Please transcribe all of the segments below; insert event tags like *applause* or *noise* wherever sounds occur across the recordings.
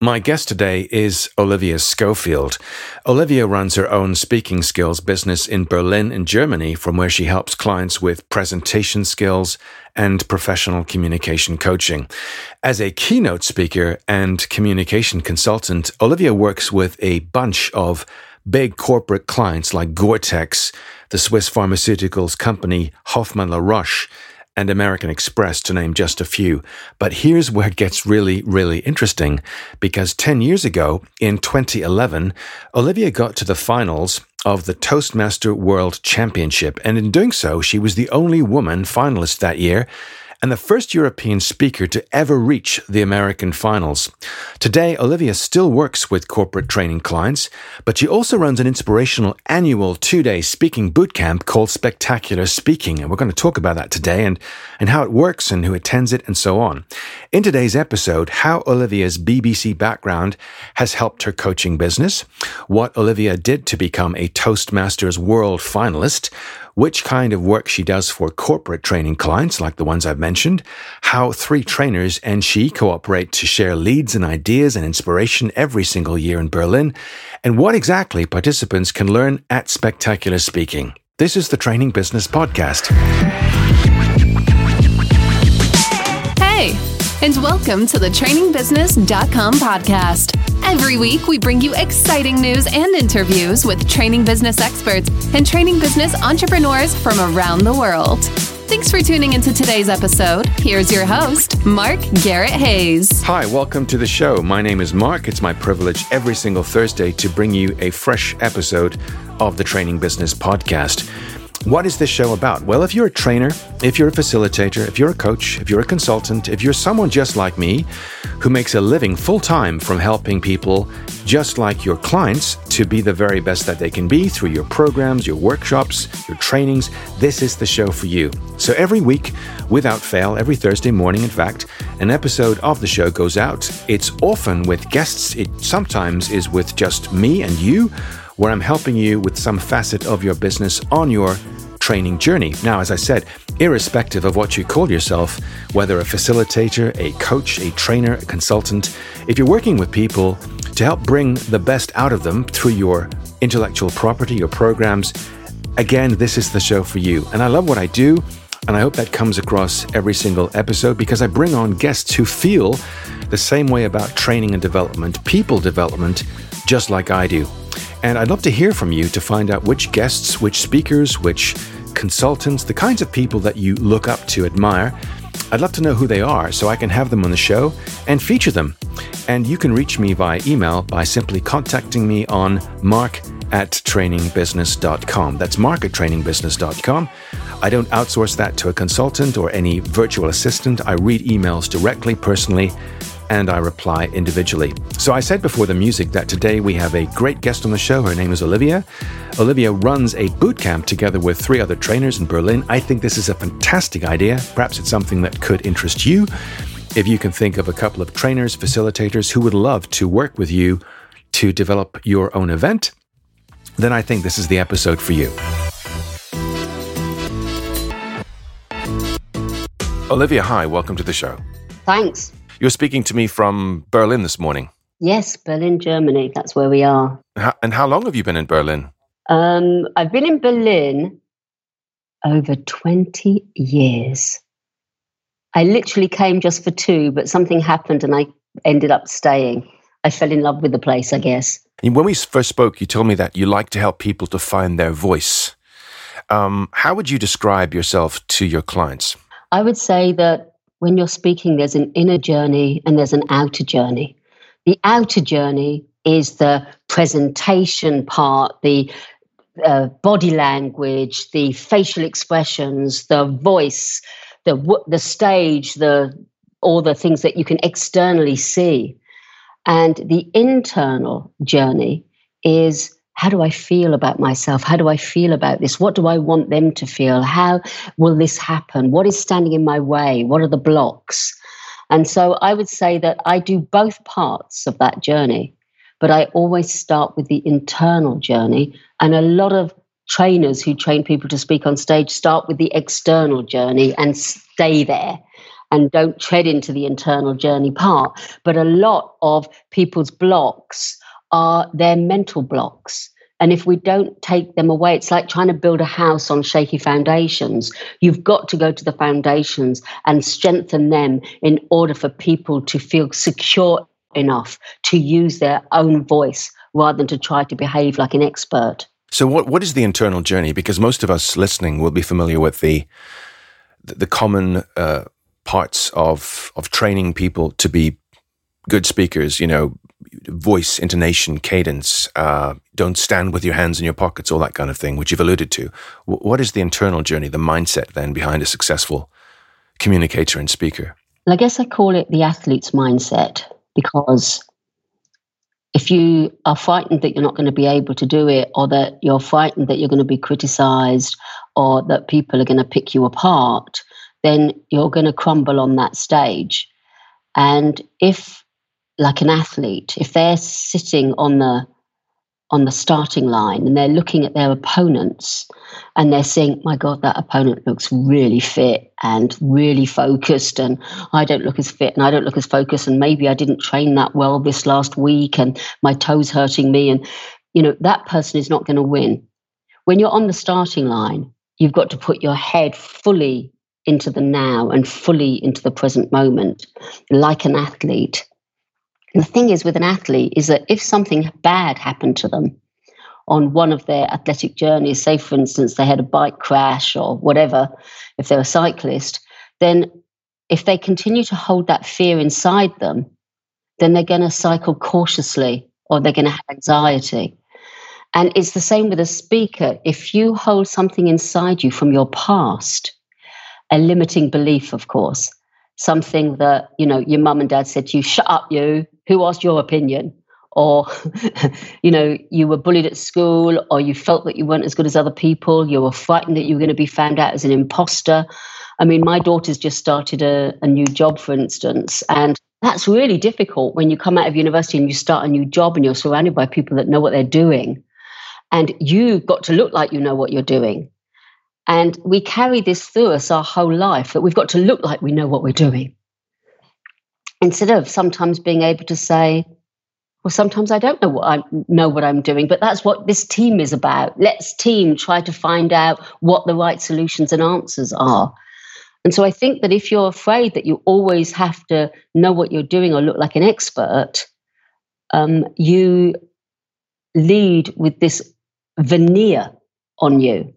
My guest today is Olivia Schofield. Olivia runs her own speaking skills business in Berlin, in Germany, from where she helps clients with presentation skills and professional communication coaching. As a keynote speaker and communication consultant, Olivia works with a bunch of big corporate clients like Gore-Tex, the Swiss pharmaceuticals company Hoffmann La Roche, and American Express, to name just a few. But here's where it gets really, really interesting because 10 years ago, in 2011, Olivia got to the finals of the Toastmaster World Championship. And in doing so, she was the only woman finalist that year and the first European speaker to ever reach the American finals. Today, Olivia still works with corporate training clients, but she also runs an inspirational annual two day speaking bootcamp called Spectacular Speaking. And we're going to talk about that today and, and how it works and who attends it and so on. In today's episode, how Olivia's BBC background has helped her coaching business, what Olivia did to become a Toastmasters World finalist, which kind of work she does for corporate training clients like the ones I've mentioned, how three trainers and she cooperate to share leads and ideas and inspiration every single year in Berlin, and what exactly participants can learn at Spectacular Speaking. This is the Training Business Podcast. Hey, and welcome to the trainingbusiness.com podcast. Every week, we bring you exciting news and interviews with training business experts and training business entrepreneurs from around the world. Thanks for tuning into today's episode. Here's your host, Mark Garrett Hayes. Hi, welcome to the show. My name is Mark. It's my privilege every single Thursday to bring you a fresh episode of the Training Business Podcast. What is this show about? Well, if you're a trainer, if you're a facilitator, if you're a coach, if you're a consultant, if you're someone just like me who makes a living full time from helping people just like your clients to be the very best that they can be through your programs, your workshops, your trainings, this is the show for you. So every week, without fail, every Thursday morning, in fact, an episode of the show goes out. It's often with guests, it sometimes is with just me and you where I'm helping you with some facet of your business on your training journey. Now, as I said, irrespective of what you call yourself, whether a facilitator, a coach, a trainer, a consultant, if you're working with people to help bring the best out of them through your intellectual property, your programs, again, this is the show for you. And I love what I do. And I hope that comes across every single episode because I bring on guests who feel the same way about training and development, people development, just like I do. And I'd love to hear from you to find out which guests, which speakers, which consultants, the kinds of people that you look up to, admire. I'd love to know who they are so I can have them on the show and feature them. And you can reach me via email by simply contacting me on mark at trainingbusiness.com. That's mark at trainingbusiness.com. I don't outsource that to a consultant or any virtual assistant. I read emails directly, personally, and I reply individually. So I said before the music that today we have a great guest on the show. Her name is Olivia. Olivia runs a boot camp together with three other trainers in Berlin. I think this is a fantastic idea. Perhaps it's something that could interest you. If you can think of a couple of trainers, facilitators who would love to work with you to develop your own event, then I think this is the episode for you. Olivia, hi, welcome to the show. Thanks. You're speaking to me from Berlin this morning. Yes, Berlin, Germany. That's where we are. How, and how long have you been in Berlin? Um, I've been in Berlin over 20 years. I literally came just for two, but something happened and I ended up staying. I fell in love with the place, I guess. When we first spoke, you told me that you like to help people to find their voice. Um, how would you describe yourself to your clients? I would say that when you're speaking, there's an inner journey and there's an outer journey. The outer journey is the presentation part, the uh, body language, the facial expressions, the voice, the the stage, the all the things that you can externally see. And the internal journey is how do I feel about myself? How do I feel about this? What do I want them to feel? How will this happen? What is standing in my way? What are the blocks? And so I would say that I do both parts of that journey, but I always start with the internal journey. And a lot of trainers who train people to speak on stage start with the external journey and stay there. and don't tread into the internal journey part. But a lot of people's blocks are their mental blocks. And if we don't take them away, it's like trying to build a house on shaky foundations. You've got to go to the foundations and strengthen them in order for people to feel secure enough to use their own voice rather than to try to behave like an expert. So, what, what is the internal journey? Because most of us listening will be familiar with the the common uh, parts of of training people to be good speakers. You know, voice, intonation, cadence. Uh, don't stand with your hands in your pockets, all that kind of thing, which you've alluded to. W- what is the internal journey, the mindset then behind a successful communicator and speaker? I guess I call it the athlete's mindset because if you are frightened that you're not going to be able to do it, or that you're frightened that you're going to be criticized, or that people are going to pick you apart, then you're going to crumble on that stage. And if, like an athlete, if they're sitting on the on the starting line and they're looking at their opponents and they're saying, My God, that opponent looks really fit and really focused, and I don't look as fit and I don't look as focused, and maybe I didn't train that well this last week and my toes hurting me. And, you know, that person is not going to win. When you're on the starting line, you've got to put your head fully into the now and fully into the present moment, like an athlete the thing is with an athlete is that if something bad happened to them on one of their athletic journeys, say for instance they had a bike crash or whatever, if they're a cyclist, then if they continue to hold that fear inside them, then they're going to cycle cautiously or they're going to have anxiety. And it's the same with a speaker. If you hold something inside you from your past, a limiting belief, of course, something that you know your mum and dad said to you shut up you who asked your opinion? Or *laughs* you know you were bullied at school or you felt that you weren't as good as other people you were frightened that you were going to be found out as an imposter. I mean my daughter's just started a, a new job for instance and that's really difficult when you come out of university and you start a new job and you're surrounded by people that know what they're doing. And you've got to look like you know what you're doing. And we carry this through us our whole life that we've got to look like we know what we're doing. Instead of sometimes being able to say, well, sometimes I don't know what I know what I'm doing, but that's what this team is about. Let's team try to find out what the right solutions and answers are. And so I think that if you're afraid that you always have to know what you're doing or look like an expert, um, you lead with this veneer on you.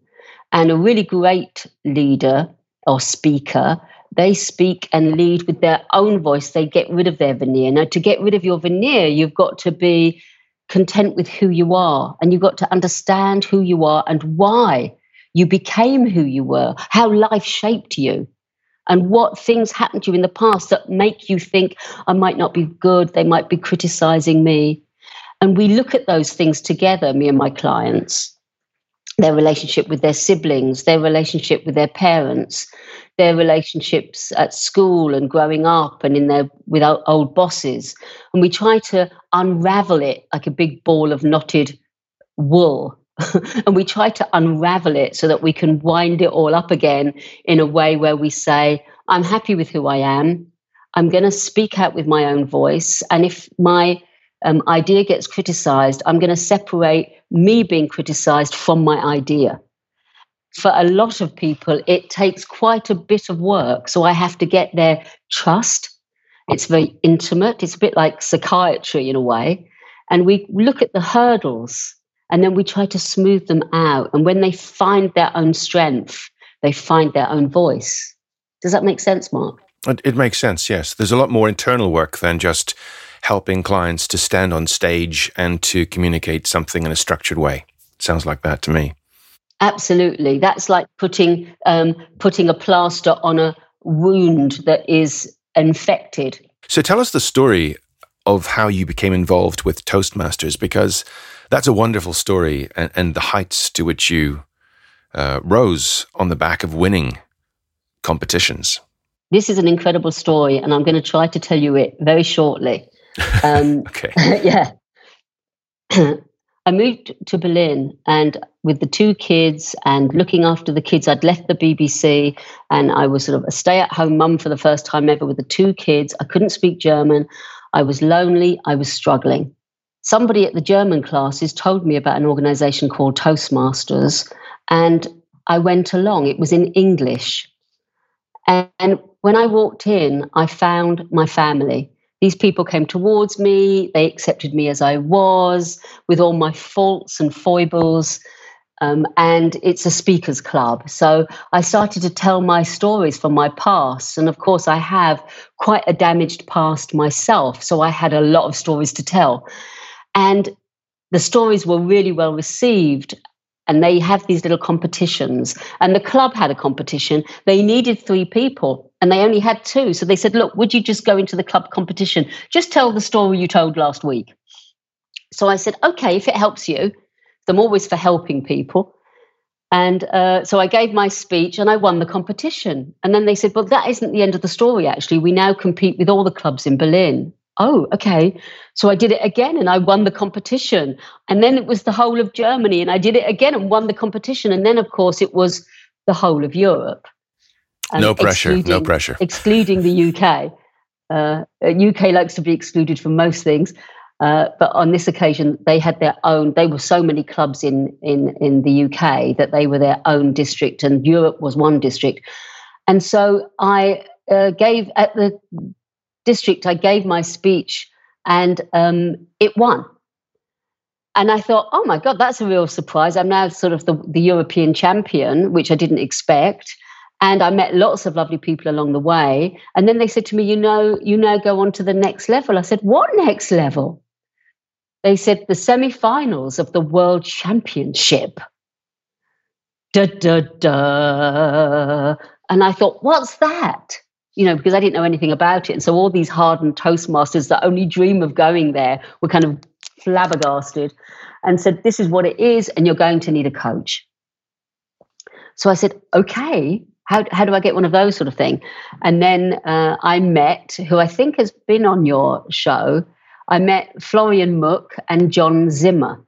And a really great leader or speaker, they speak and lead with their own voice. They get rid of their veneer. Now, to get rid of your veneer, you've got to be content with who you are and you've got to understand who you are and why you became who you were, how life shaped you, and what things happened to you in the past that make you think, I might not be good, they might be criticizing me. And we look at those things together, me and my clients their relationship with their siblings, their relationship with their parents, their relationships at school and growing up and in their with old bosses. And we try to unravel it like a big ball of knotted wool. *laughs* and we try to unravel it so that we can wind it all up again in a way where we say, I'm happy with who I am. I'm going to speak out with my own voice. And if my um, idea gets criticized, I'm going to separate me being criticized from my idea. For a lot of people, it takes quite a bit of work. So I have to get their trust. It's very intimate. It's a bit like psychiatry in a way. And we look at the hurdles and then we try to smooth them out. And when they find their own strength, they find their own voice. Does that make sense, Mark? It makes sense, yes. There's a lot more internal work than just helping clients to stand on stage and to communicate something in a structured way. Sounds like that to me. Absolutely, that's like putting um, putting a plaster on a wound that is infected. So tell us the story of how you became involved with Toastmasters because that's a wonderful story and, and the heights to which you uh, rose on the back of winning competitions. This is an incredible story, and I'm going to try to tell you it very shortly. *laughs* Um, okay. *laughs* yeah. *clears throat* I moved to Berlin and with the two kids and looking after the kids, I'd left the BBC and I was sort of a stay at home mum for the first time ever with the two kids. I couldn't speak German. I was lonely. I was struggling. Somebody at the German classes told me about an organization called Toastmasters and I went along. It was in English. And when I walked in, I found my family. These people came towards me, they accepted me as I was, with all my faults and foibles. Um, and it's a speakers club. So I started to tell my stories from my past. And of course, I have quite a damaged past myself. So I had a lot of stories to tell. And the stories were really well received and they have these little competitions. And the club had a competition. They needed three people and they only had two. So they said, Look, would you just go into the club competition? Just tell the story you told last week. So I said, Okay, if it helps you. I'm always for helping people. And uh, so I gave my speech and I won the competition. And then they said, Well, that isn't the end of the story, actually. We now compete with all the clubs in Berlin oh, okay. So I did it again and I won the competition. And then it was the whole of Germany and I did it again and won the competition. And then, of course, it was the whole of Europe. No pressure, no pressure. Excluding the UK. Uh, UK uh, likes to be excluded from most things. Uh, but on this occasion, they had their own. There were so many clubs in in in the UK that they were their own district, and Europe was one district. And so I uh, gave at the district, I gave my speech and um, it won. And I thought, oh my God, that's a real surprise. I'm now sort of the, the European champion, which I didn't expect. And I met lots of lovely people along the way. And then they said to me, you know, you now go on to the next level. I said, what next level? They said the semi-finals of the World Championship. Da da da. And I thought, what's that? you know, because I didn't know anything about it. And so all these hardened Toastmasters that only dream of going there were kind of flabbergasted and said, This is what it is, and you're going to need a coach. So I said, Okay, how, how do I get one of those sort of thing? And then uh, I met, who I think has been on your show, I met Florian Mueck and John Zimmer.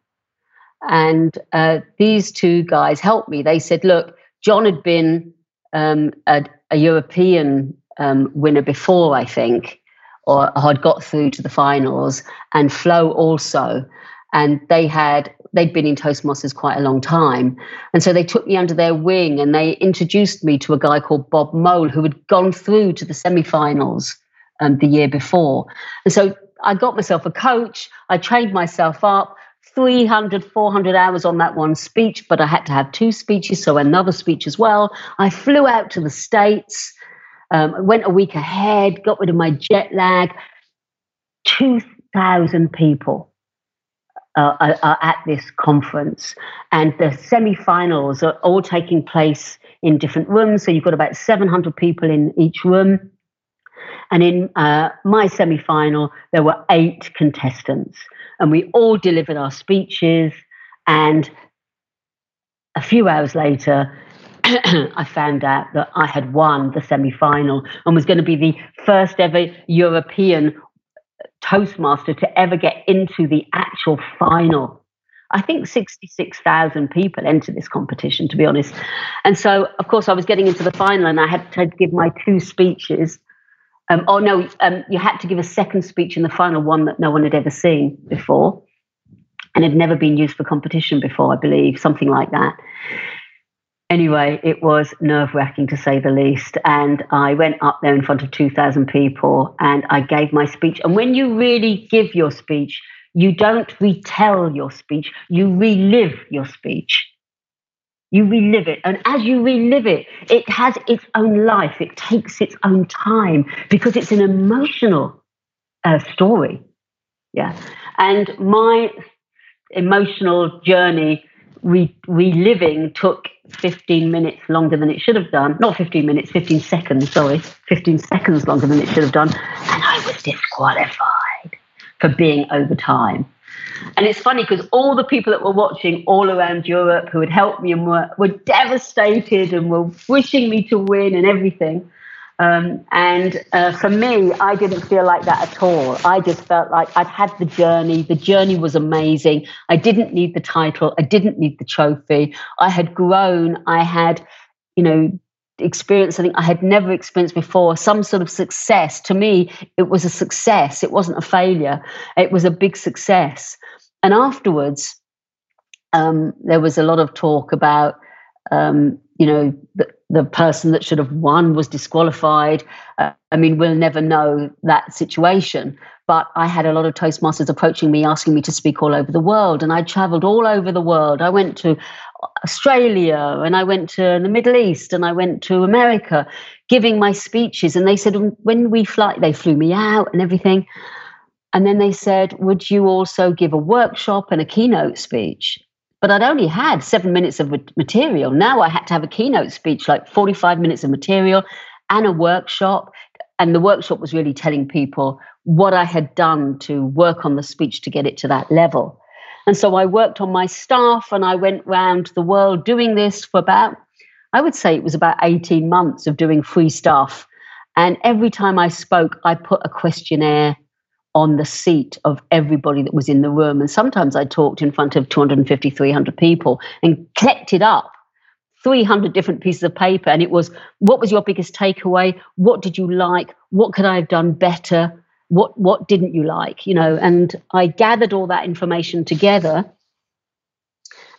And uh, these two guys helped me. They said, Look, John had been um, a, a European um, winner before, I think, or had got through to the finals, and Flo also. And they had they'd been in Toastmasters quite a long time, and so they took me under their wing and they introduced me to a guy called Bob Mole who had gone through to the semi-finals um, the year before. And so I got myself a coach. I trained myself up. 300, 400 hours on that one speech, but I had to have two speeches, so another speech as well. I flew out to the States um, went a week ahead, got rid of my jet lag. 2,000 people uh, are, are, at this conference, and the semi finals are all taking place in different rooms. So you've got about 700 people in each room. And in uh, my semi final, there were eight contestants, and we all delivered our speeches. And a few hours later, *clears throat* I found out that I had won the semi final and was going to be the first ever European Toastmaster to ever get into the actual final. I think 66,000 people enter this competition, to be honest. And so, of course, I was getting into the final and I had to give my two speeches. Um, oh, no, um, you had to give a second speech in the final, one that no one had ever seen before and had never been used for competition before, I believe, something like that anyway, it was nerve wracking to say the least. And I went up there in front of 2,000 people and I gave my speech. And when you really give your speech, you don't retell your speech, you relive your speech. You relive it. And as you relive it, it has its own life, it takes its own time because it's an emotional uh, story. Yeah. And my emotional journey re- reliving took 15 minutes longer than it should have done. Not 15 minutes, 15 seconds, sorry. 15 seconds longer than it should have done. And I was disqualified for being over time. And it's funny because all the people that were watching all around Europe who had helped me and were, were devastated and were wishing me to win and everything. Um, and uh, for me, I didn't feel like that at all. I just felt like I'd had the journey. The journey was amazing. I didn't need the title. I didn't need the trophy. I had grown. I had, you know, experienced something I had never experienced before, some sort of success. To me, it was a success. It wasn't a failure. It was a big success. And afterwards, um, there was a lot of talk about, um, you know, the person that should have won was disqualified. Uh, I mean, we'll never know that situation. But I had a lot of Toastmasters approaching me, asking me to speak all over the world. And I traveled all over the world. I went to Australia and I went to the Middle East and I went to America giving my speeches. And they said, when we fly, they flew me out and everything. And then they said, Would you also give a workshop and a keynote speech? But I'd only had seven minutes of material. Now I had to have a keynote speech, like 45 minutes of material and a workshop. And the workshop was really telling people what I had done to work on the speech to get it to that level. And so I worked on my staff and I went round the world doing this for about, I would say it was about 18 months of doing free stuff. And every time I spoke, I put a questionnaire on the seat of everybody that was in the room. And sometimes I talked in front of 250, 300 people and collected up 300 different pieces of paper. And it was, what was your biggest takeaway? What did you like? What could I have done better? What, what didn't you like? You know, and I gathered all that information together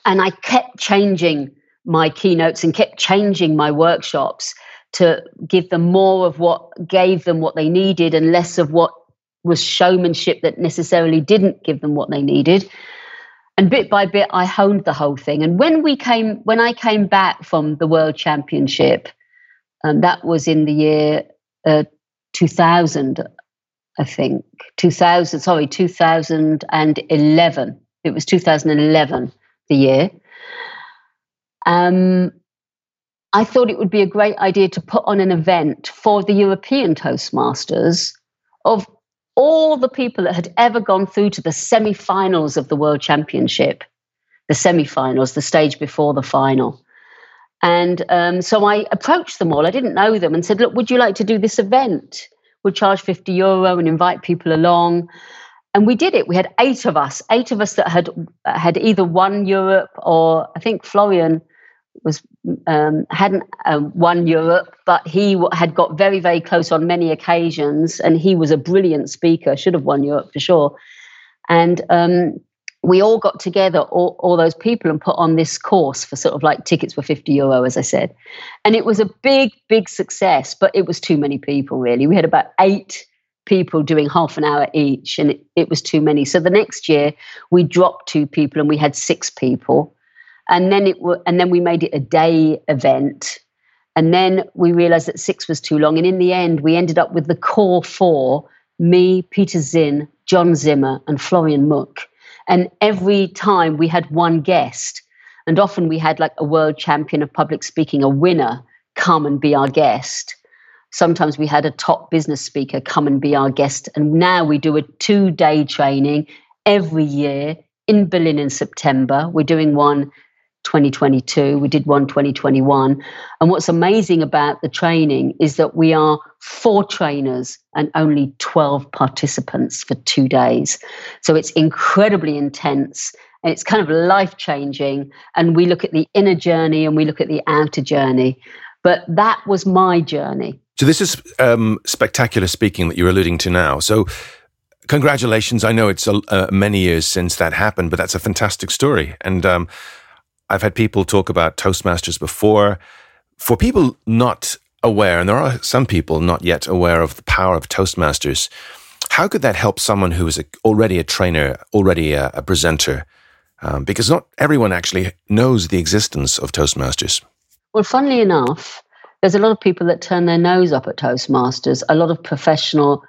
and I kept changing my keynotes and kept changing my workshops to give them more of what gave them what they needed and less of what was showmanship that necessarily didn't give them what they needed. And bit by bit i honed the whole thing. And when we came when i came back from the world championship um, that was in the year uh, 2000 i think. 2000 sorry 2011 it was 2011 the year. Um, i thought it would be a great idea to put on an event for the european toastmasters of all the people that had ever gone through to the semi finals of the World Championship, the semi finals, the stage before the final. And um, so I approached them all. I didn't know them and said, Look, would you like to do this event? We'll charge 50 euro and invite people along. And we did it. We had eight of us, eight of us that had had either won Europe or I think Florian was um, hadn't um, won Europe, but he had got very very close on many occasions, and he was a brilliant speaker. Should have won Europe for sure. And um, we all got together, all, all those people, and put on this course for sort of like tickets were fifty euro, as I said, and it was a big big success. But it was too many people really. We had about eight people doing half an hour each, and it, it was too many. So the next year we dropped two people, and we had six people and then it w- and then we made it a day event. And then we realized that six was too long. And in the end we ended up with the core four me peter zinn john zimmer and florian mueck and every time we had one guest. And often we had like a world champion of public speaking a winner come and be our guest. Sometimes we had a top business speaker come and be our guest. And now we do a two day training every year in berlin in september. We're doing one 2022. We did one 2021. And what's amazing about the training is that we are four trainers and only 12 participants for two days. So it's incredibly intense and it's kind of life changing. And we look at the inner journey and we look at the outer journey. But that was my journey. So this is um, spectacular speaking that you're alluding to now. So congratulations. I know it's uh, many years since that happened, but that's a fantastic story. And um, I've had people talk about Toastmasters before. For people not aware, and there are some people not yet aware of the power of Toastmasters, how could that help someone who is a, already a trainer, already a, a presenter? Um, because not everyone actually knows the existence of Toastmasters. Well, funnily enough, there's a lot of people that turn their nose up at Toastmasters. A lot of professional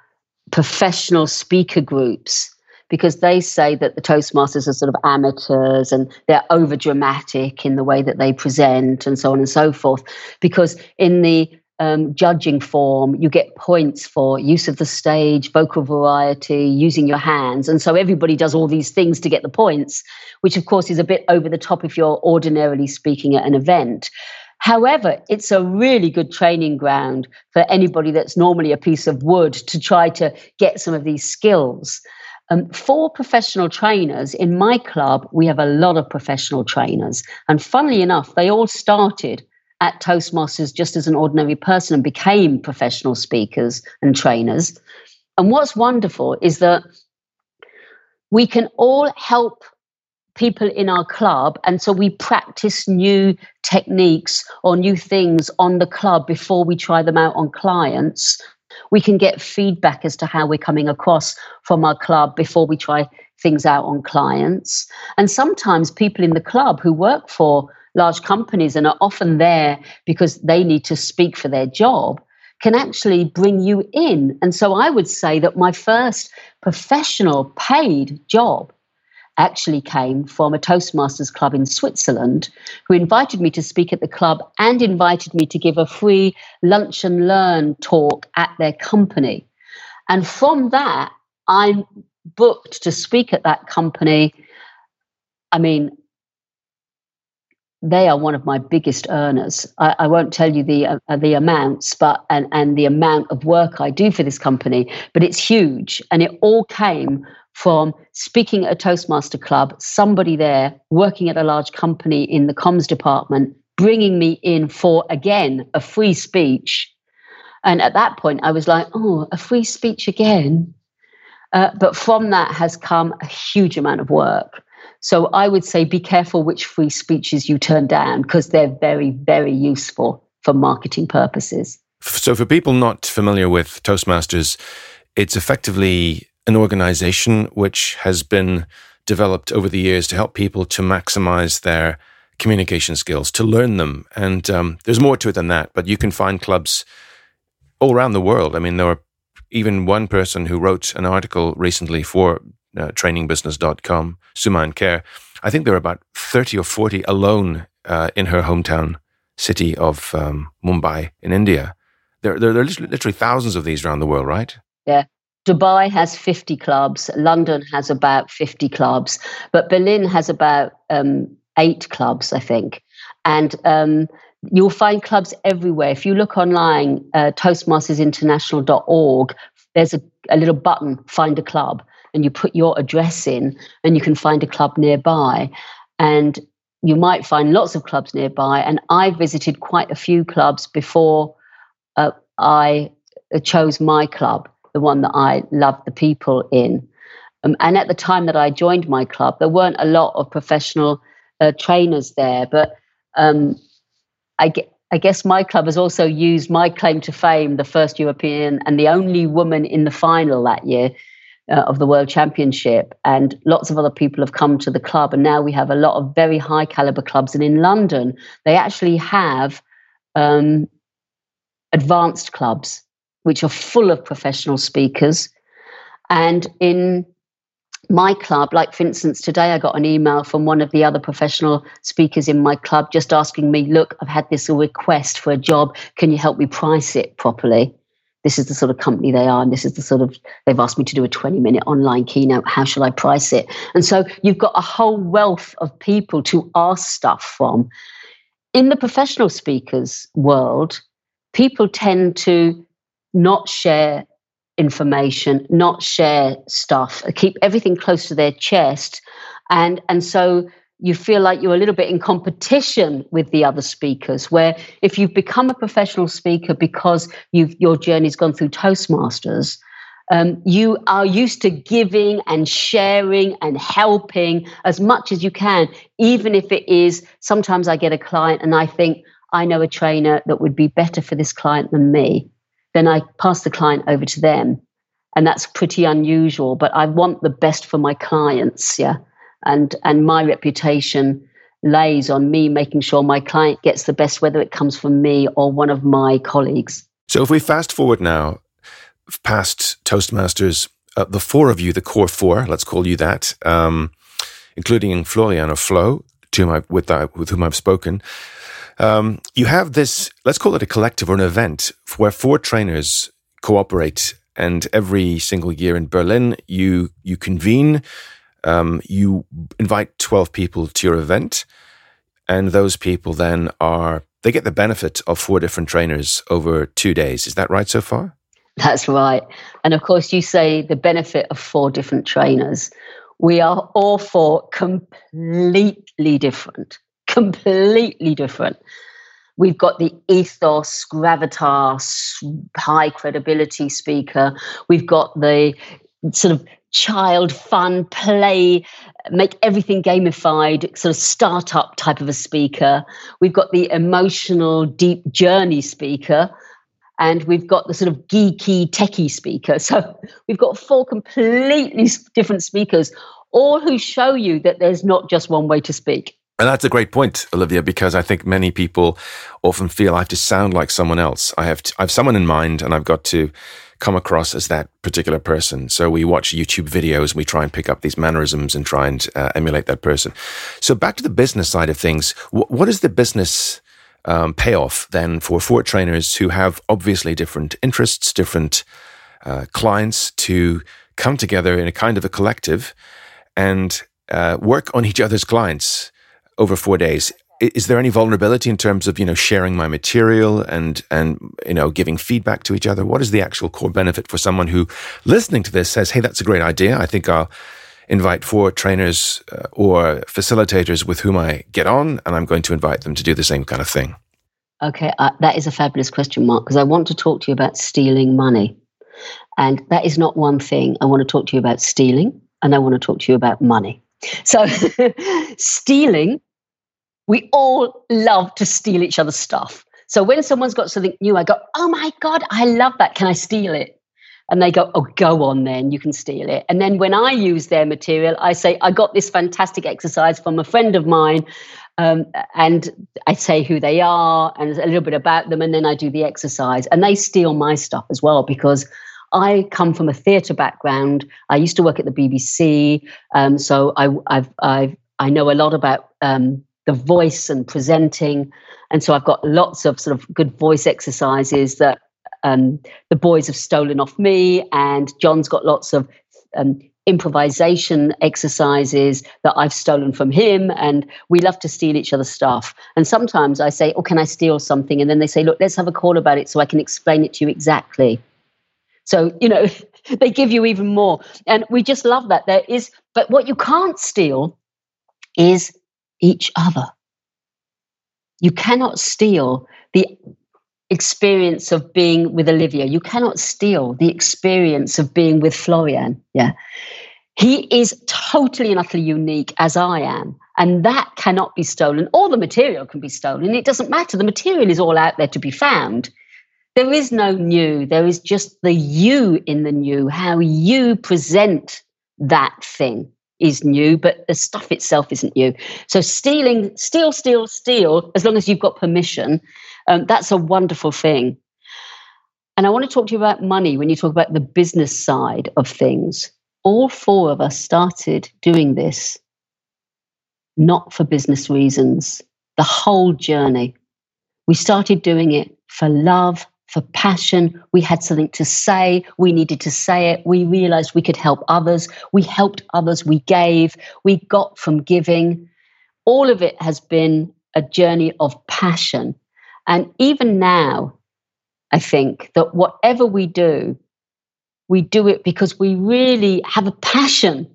professional speaker groups because they say that the Toastmasters are sort of amateurs and they're over dramatic in the way that they present and so on and so forth. Because in the um, judging form, you get points for use of the stage, vocal variety, using your hands. And so everybody does all these things to get the points, which of course is a bit over the top if you're ordinarily speaking at an event. However, it's a really good training ground for anybody that's normally a piece of wood to try to get some of these skills. Um, for professional trainers, in my club, we have a lot of professional trainers. And funnily enough, they all started at Toastmasters just as an ordinary person and became professional speakers and trainers. And what's wonderful is that we can all help people in our club. And so we practice new techniques or new things on the club before we try them out on clients. We can get feedback as to how we're coming across from our club before we try things out on clients. And sometimes people in the club who work for large companies and are often there because they need to speak for their job can actually bring you in. And so I would say that my first professional paid job actually came from a Toastmasters club in Switzerland who invited me to speak at the club and invited me to give a free lunch and learn talk at their company. And from that, I'm booked to speak at that company. I mean, they are one of my biggest earners. I, I won't tell you the uh, the amounts, but and and the amount of work I do for this company, but it's huge, and it all came from speaking at a Toastmaster club, somebody there working at a large company in the comms department, bringing me in for again a free speech, and at that point I was like, oh, a free speech again. Uh, but from that has come a huge amount of work so I would say be careful which free speeches you turn down because they're very, very useful for marketing purposes. So, for people not familiar with Toastmasters, it's effectively an organization which has been developed over the years to help people to maximize their communication skills, to learn them. And um, there's more to it than that, but you can find clubs all around the world. I mean, there were even one person who wrote an article recently for uh, trainingbusiness.com, Suman Kher. I think there are about 30 or 40 alone uh, in her hometown city of um, Mumbai in India. There, there, there, are literally thousands of these around the world, right? Yeah. Dubai has 50 clubs, London has about 50 clubs, but Berlin has about um, eight clubs, I think. And um, you'll find clubs everywhere. If you look online, uh, toastmastersinternational.org, there's a, a little button, find a club and you put your address in and you can find a club nearby and you might find lots of clubs nearby and i visited quite a few clubs before uh, i uh, chose my club the one that i loved the people in um, and at the time that i joined my club there weren't a lot of professional uh, trainers there but um, I, I guess my club has also used my claim to fame, the first European and the only woman in the final that year, uh, of the World Championship, and lots of other people have come to the club. And now we have a lot of very high caliber clubs. And in London, they actually have um, advanced clubs, which are full of professional speakers. And in my club, like for instance, today I got an email from one of the other professional speakers in my club just asking me, Look, I've had this request for a job. Can you help me price it properly? this is the sort of company they are and this is the sort of they've asked me to do a 20 minute online keynote how shall i price it and so you've got a whole wealth of people to ask stuff from in the professional speakers world people tend to not share information not share stuff keep everything close to their chest. And and so you feel like you're a little bit in competition with the other speakers where if you've become a professional speaker because you've your journey's gone through toastmasters um, you are used to giving and sharing and helping as much as you can even if it is sometimes i get a client and i think i know a trainer that would be better for this client than me then i pass the client over to them. And that's pretty unusual but i want the best for my clients yeah. And and my reputation lays on me making sure my client gets the best whether it comes from me or one of my colleagues. So if we fast forward now past toastmasters uh, the four of you the core four let's call you that um, including florian or flo to with, uh, with whom i've spoken um, you have this let's call it a collective or an event where four trainers cooperate and every single year in berlin you you convene um, you invite 12 people to your event, and those people then are they get the benefit of four different trainers over two days. Is that right so far? That's right. And of course, you say the benefit of four different trainers. We are all four completely different, completely different. We've got the ethos, gravitas, high credibility speaker. We've got the sort of child fun play make everything gamified sort of startup type of a speaker we've got the emotional deep journey speaker and we've got the sort of geeky techie speaker *laughs* so we've got four completely different speakers all who show you that there's not just one way to speak and that's a great point, Olivia, because I think many people often feel I have to sound like someone else. I have to, I have someone in mind, and I've got to come across as that particular person. So we watch YouTube videos and we try and pick up these mannerisms and try and uh, emulate that person. So back to the business side of things, what is the business um, payoff then for four trainers who have obviously different interests, different uh, clients to come together in a kind of a collective and uh, work on each other's clients over four days? is there any vulnerability in terms of you know sharing my material and and you know giving feedback to each other? What is the actual core benefit for someone who listening to this says hey that's a great idea. I think i'll invite four trainers uh, or facilitators with whom i get on and i'm going to invite them to do the same kind of thing. Okay uh, that is a fabulous question mark because i want to talk to you about stealing money. And that is not one thing. I want to talk to you about stealing and i want to talk to you about money. So *laughs* stealing we all love to steal each other's stuff. So when someone's got something new, I go, oh my God, I love that. Can I steal it? And they go, oh, go on then, you can steal it. And then when I use their material, I say, I got this fantastic exercise from a friend of mine. Um, and I say who they are and a little bit about them, and then I do the exercise. And they steal my stuff as well because I come from a theatre background. I used to work at the BBC, um, so I, I've, I've, I know a lot about um, the voice and presenting. And so I've got lots of sort of good voice exercises that um, the boys have stolen off me, and John's got lots of um, improvisation exercises that I've stolen from him. And we love to steal each other's stuff. And sometimes I say, Oh, can I steal something? And then they say, Look, let's have a call about it so I can explain it to you exactly. So, you know, *laughs* they give you even more. And we just love that. There is, but what you can't steal is each other. You cannot steal the experience of being with Olivia. You cannot steal the experience of being with Florian. Yeah. He is totally and utterly unique as I am. And that cannot be stolen. All the material can be stolen. It doesn't matter. The material is all out there to be found. There is no new. There is just the you in the new, how you present that thing is new, but the stuff itself isn't new. So stealing, steal, steal, steal, as long as you've got permission, um, that's a wonderful thing. And I want to talk to you about money when you talk about the business side of things. All four of us started doing this not for business reasons, the whole journey. We started doing it for love for passion. We had something to say. We needed to say it. We realized we could help others. We helped others. We gave. We got from giving. All of it has been a journey of passion. And even now, I think that whatever we do, we do it because we really have a passion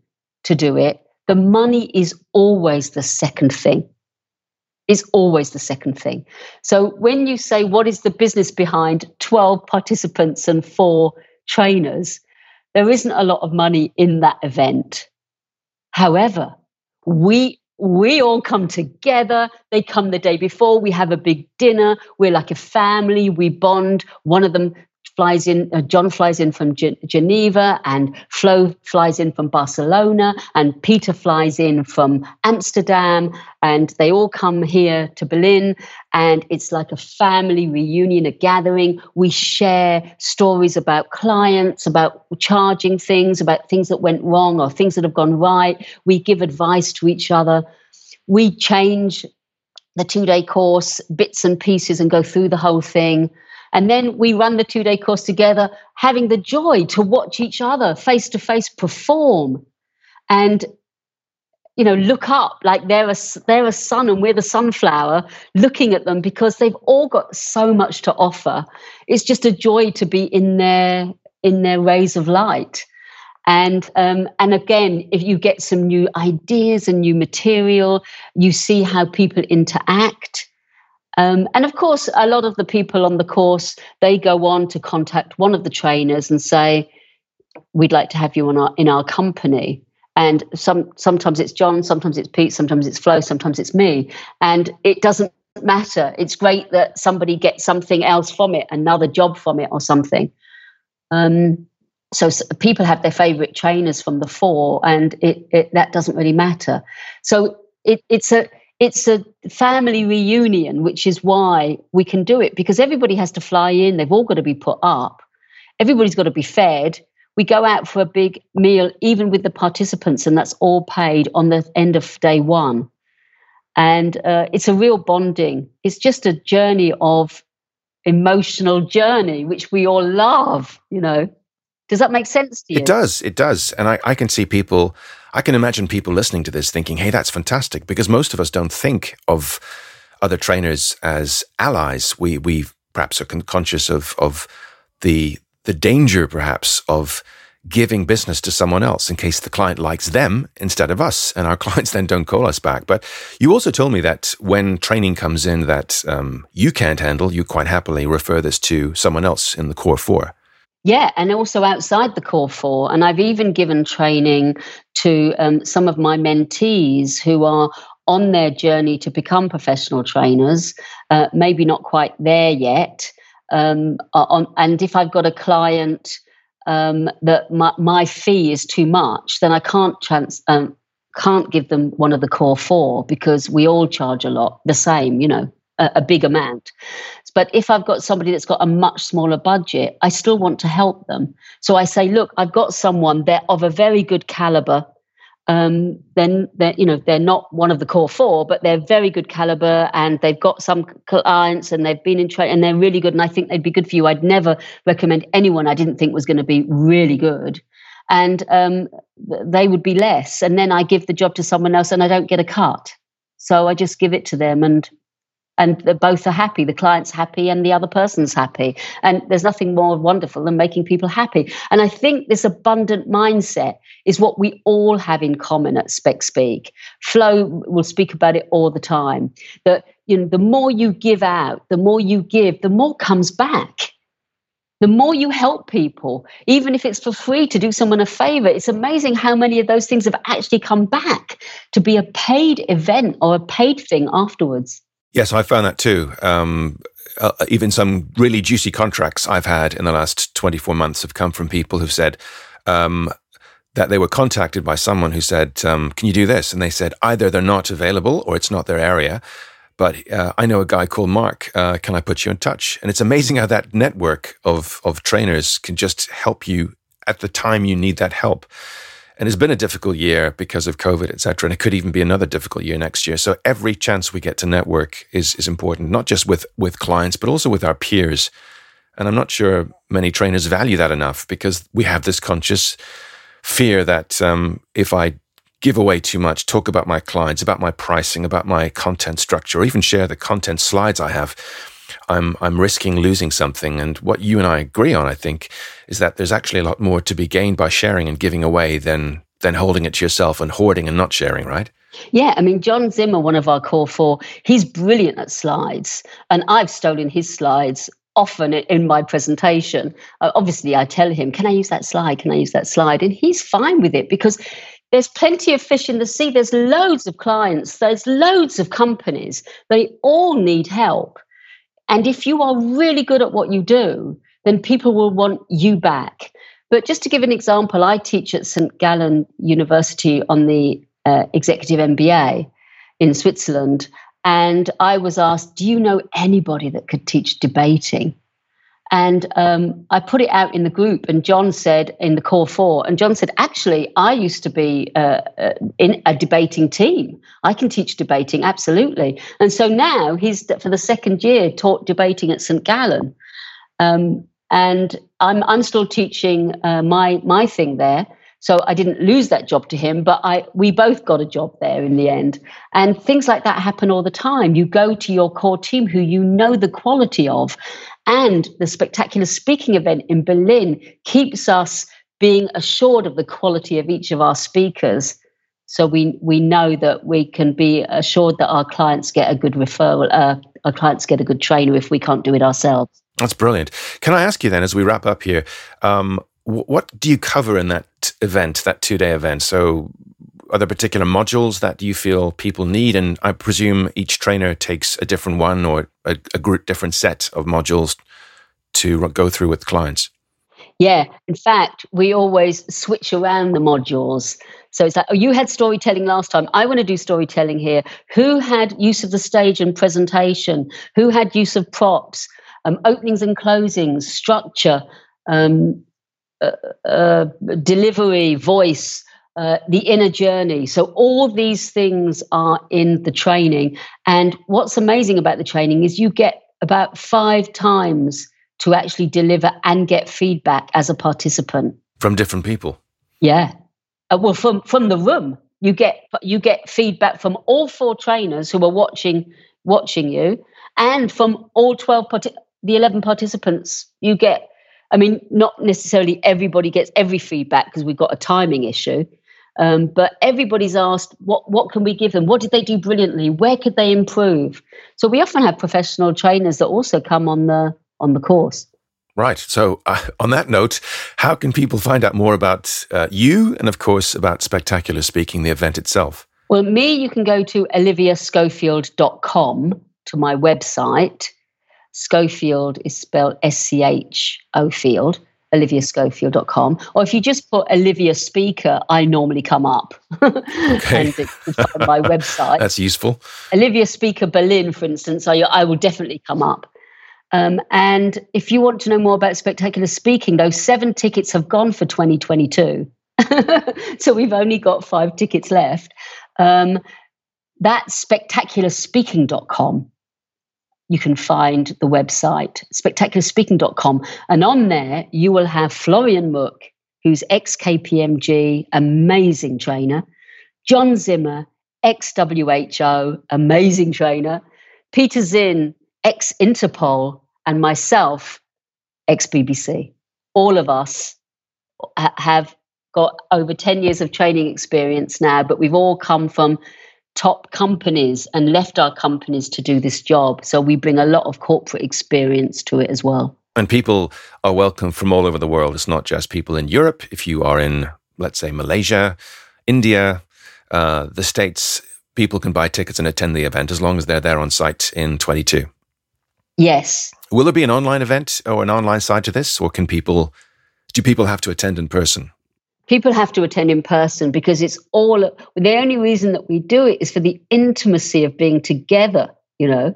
to do it. The money is always the second thing is always the second thing. So when you say what is the business behind 12 participants and four trainers, there isn't a lot of money in that event. However, we we all come together. They come the day before. We have a big dinner. We're like a family. We bond. One of them flies in, uh, John flies in from G- Geneva, and Flo flies in from Barcelona, and Peter flies in from Amsterdam, and they all come here to Berlin. And it's like a family reunion, a gathering. We share stories about clients, about charging things, about things that went wrong or things that have gone right. We give advice to each other. We change the two day course, bits and pieces, and go through the whole thing. And then we run the two day course together, having the joy to watch each other face to face perform. And you know look up like they're a they're a sun and we're the sunflower looking at them because they've all got so much to offer it's just a joy to be in their in their rays of light and um, and again if you get some new ideas and new material you see how people interact um, and of course a lot of the people on the course they go on to contact one of the trainers and say we'd like to have you on our, in our company. And some sometimes it's john sometimes it's pete sometimes it's flo sometimes it's me. And it doesn't matter. It's great that somebody gets something else from it another job from it or something. Um, so people have their favorite trainers from the four and it, it that doesn't really matter. So it, it's a it's a family reunion which is why we can do it because everybody has to fly in. They've all got to be put up. Everybody's got to be fed. We go out for a big meal even with the participants and that's all paid on the end of day one. And uh, it's a real bonding. It's just a journey of emotional journey which we all love you know. Does that make sense to you? it does. It does. And I, I can see people i can imagine people listening to this thinking hey that's fantastic because most of us don't think of other trainers as allies. We we perhaps are conscious of of the the danger perhaps of giving business to someone else in case the client likes them instead of us and our *laughs* clients then don't call us back. But you also told me that when training comes in that um, you can't handle you quite happily refer this to someone else in the core four yeah, and also outside the core four. And I've even given training to um, some of my mentees who are on their journey to become professional trainers, uh, maybe not quite there yet, um, on, and if I've got a client um, that my, my, fee is too much, then I can't trans, um, can't give them one of the core four because we all charge a lot, the same, you know, a, a big amount. But if I've got somebody that's got a much smaller budget, I still want to help them. So I say, look, I've got someone they're of a very good caliber um, then they're you know they're not one of the core four, but they're very good caliber, and they've got some clients, and they've been in training, and they're really good. And I think they'd be good for you. I'd never recommend anyone I didn't think was going to be really good, and um, they would be less. And then I give the job to someone else, and I don't get a cut. So I just give it to them, and and both are happy the client's happy and the other person's happy. And there's nothing more wonderful than making people happy. And i think this abundant mindset is what we all have in common at spec speak flo will speak about it all the time that you know the more you give out the more you give the more comes back. The more you help people, even if it's for free to do someone a favor, it's amazing how many of those things have actually come back to be a paid event or a paid thing afterwards. Yes, I found that too. Um, uh, even some really juicy contracts I've had in the last 24 months have come from people who've said um, that they were contacted by someone who said, um, Can you do this? And they said, either they're not available or it's not their area. But uh, I know a guy called Mark. Uh, can I put you in touch? And it's amazing how that network of, of trainers can just help you at the time you need that help. And it's been a difficult year because of COVID, etc. And it could even be another difficult year next year. So every chance we get to network is is important, not just with with clients, but also with our peers. And I'm not sure many trainers value that enough because we have this conscious fear that um, if I give away too much, talk about my clients, about my pricing, about my content structure, or even share the content slides I have, I'm I'm risking losing something. And what you and I agree on, I think, is that there's actually a lot more to be gained by sharing and giving away than than holding it to yourself and hoarding and not sharing, right? Yeah, I mean, John Zimmer, one of our core four, he's brilliant at slides, and I've stolen his slides often in my presentation. Obviously, I tell him, "Can I use that slide? Can I use that slide?" And he's fine with it because there's plenty of fish in the sea. There's loads of clients. There's loads of companies. They all need help. And if you are really good at what you do, then people will want you back. But just to give an example, I teach at St. Gallen University on the uh, executive MBA in Switzerland. And I was asked, Do you know anybody that could teach debating? And um, I put it out in the group, and John said in the core four, and John said, actually, I used to be uh, uh, in a debating team. I can teach debating, absolutely. And so now he's, for the second year, taught debating at St. Gallen. Um, and I'm, I'm still teaching uh, my, my thing there. So I didn't lose that job to him, but I we both got a job there in the end. And things like that happen all the time. You go to your core team who you know the quality of, and the spectacular speaking event in Berlin keeps us being assured of the quality of each of our speakers. So we we know that we can be assured that our clients get a good referral, uh, our clients get a good trainer if we can't do it ourselves. That's brilliant. Can I ask you then, as we wrap up here, um, what do you cover in that event, that two day event? So, are there particular modules that you feel people need? And I presume each trainer takes a different one or a, a group, different set of modules to go through with clients. Yeah, in fact, we always switch around the modules. So it's like, oh, you had storytelling last time. I want to do storytelling here. Who had use of the stage and presentation? Who had use of props, um, openings and closings, structure, um, uh, uh, delivery, voice, uh, the inner journey. So, all these things are in the training. And what's amazing about the training is you get about five times to actually deliver and get feedback as a participant from different people. Yeah. Uh, well, from from the room, you get you get feedback from all four trainers who are watching watching you, and from all twelve parti- the eleven participants. You get I mean, not necessarily everybody gets every feedback because we've got a timing issue. Um, but everybody's asked, what, what can we give them? What did they do brilliantly? Where could they improve? So we often have professional trainers that also come on the on the course. Right. So, uh, on that note, how can people find out more about uh, you and, of course, about Spectacular Speaking, the event itself? Well, me, you can go to oliviaschofield.com to my website. Schofield is spelled S C H O Field, oliviaschofield.com. Or if you just put Olivia Speaker, I normally come up. *laughs* Okay. and my *laughs* website. That's useful. Olivia Speaker Berlin, for instance, I, I will definitely come up. Um, and if you want to know more about spectacular speaking, those seven tickets have gone for 2022. *laughs* so we've only got five tickets left. Um, that's spectacularspeaking.com you can find the website, spectacularspeaking.com. And on there, you will have Florian Mueck, who's ex KPMG, amazing trainer, John Zimmer, ex WHO, amazing trainer, Peter Zinn, ex Interpol, and myself, ex BBC. All of us have got over 10 years of training experience now, but we've all come from top companies and left our companies to do this job. So we bring a lot of corporate experience to it as well. And people are welcome from all over the world. It's not just people in Europe. If you are in, let's say, Malaysia, India, uh, the States, people can buy tickets and attend the event as long as they're there on site in 22. Yes. Will there be an online event or an online side to this, or can people, do people have to attend in person? People have to attend in person because it's all the only reason that we do it is for the intimacy of being together you know?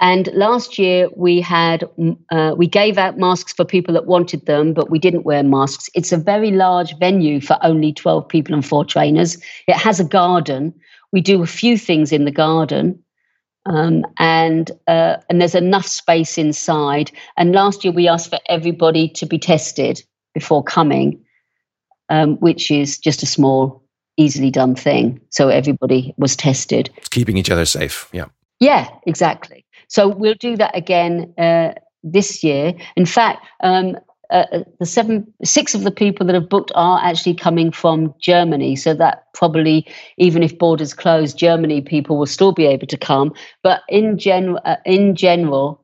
And last year we had uh, we gave out masks for people that wanted them but we didn't wear masks. It's a very large venue for only 12 people and four trainers. It has a garden. We do a few things in the garden um, and uh, and there's enough space inside. And last year we asked for everybody to be tested before coming um, which is just a small, easily done thing. So everybody was tested. It's keeping each other safe. Yeah. Yeah, exactly. So we'll do that again uh, this year. In fact, um, uh, uh, the seven, six of the people that have booked are actually coming from Germany. So that probably, even if borders close, Germany people will still be able to come. But in general, uh, in general,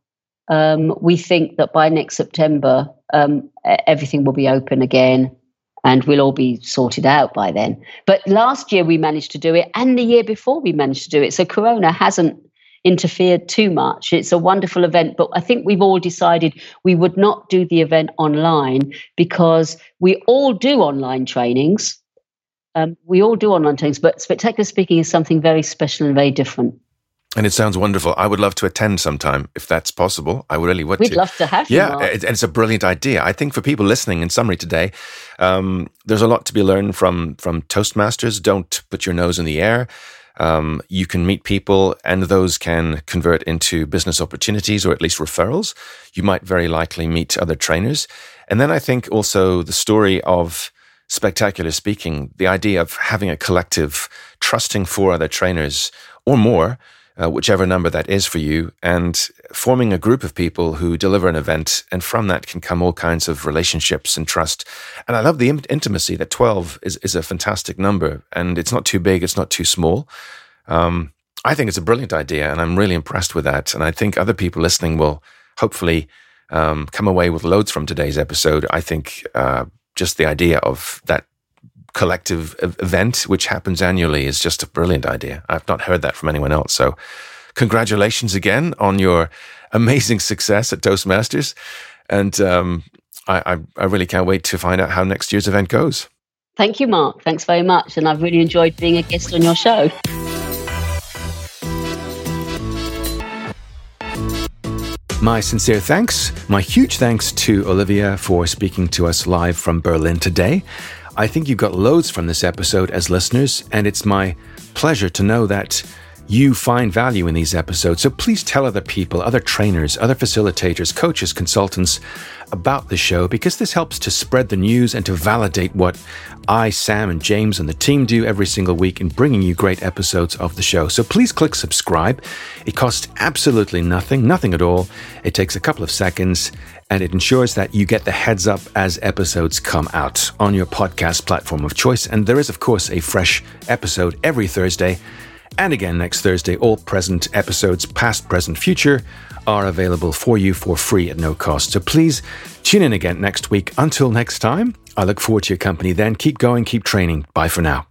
um, we think that by next September, um, everything will be open again and we'll all be sorted out by then. But last year we managed to do it, and the year before we managed to do it. So Corona hasn't interfered too much. It's a wonderful event, but I think we've all decided we would not do the event online because we all do online trainings. Um, we all do online trainings, but spectacular speaking is something very special and very different. And it sounds wonderful. I would love to attend sometime if that's possible. I would really would. We'd to. love to have you. Yeah, and it's a brilliant idea. I think for people listening, in summary today, um, there's a lot to be learned from from Toastmasters. Don't put your nose in the air. Um, you can meet people, and those can convert into business opportunities or at least referrals. You might very likely meet other trainers, and then I think also the story of spectacular speaking. The idea of having a collective, trusting four other trainers or more, uh, whichever number that is for you, and forming a group of people who deliver an event. And from that can come all kinds of relationships and trust. And I love the intimacy that 12 is, is a fantastic number. And it's not too big, it's not too small. Um, I think it's a brilliant idea, and I'm really impressed with that. And I think other people listening will hopefully um, come away with loads from today's episode. I think uh, just the idea of that collective event, which happens annually, is just a brilliant idea. I've not heard that from anyone else. So, congratulations again on your amazing success at Toastmasters. And um, I, I, I really can't wait to find out how next year's event goes. Thank you, Mark. Thanks very much. And I've really enjoyed being a guest on your show. My sincere thanks, my huge thanks to Olivia for speaking to us live from Berlin today. I think you got loads from this episode as listeners, and it's my pleasure to know that you find value in these episodes. So please tell other people, other trainers, other facilitators, coaches, consultants about the show because this helps to spread the news and to validate what I, Sam, and James and the team do every single week in bringing you great episodes of the show. So please click subscribe. It costs absolutely nothing, nothing at all. It takes a couple of seconds and it ensures that you get the heads up as episodes come out on your podcast platform of choice. And there is, of course, a fresh episode every Thursday and again next Thursday. All present episodes, past, present, future, are available for you for free at no cost. So please tune in again next week. Until next time, I look forward to your company then. Keep going, keep training. Bye for now.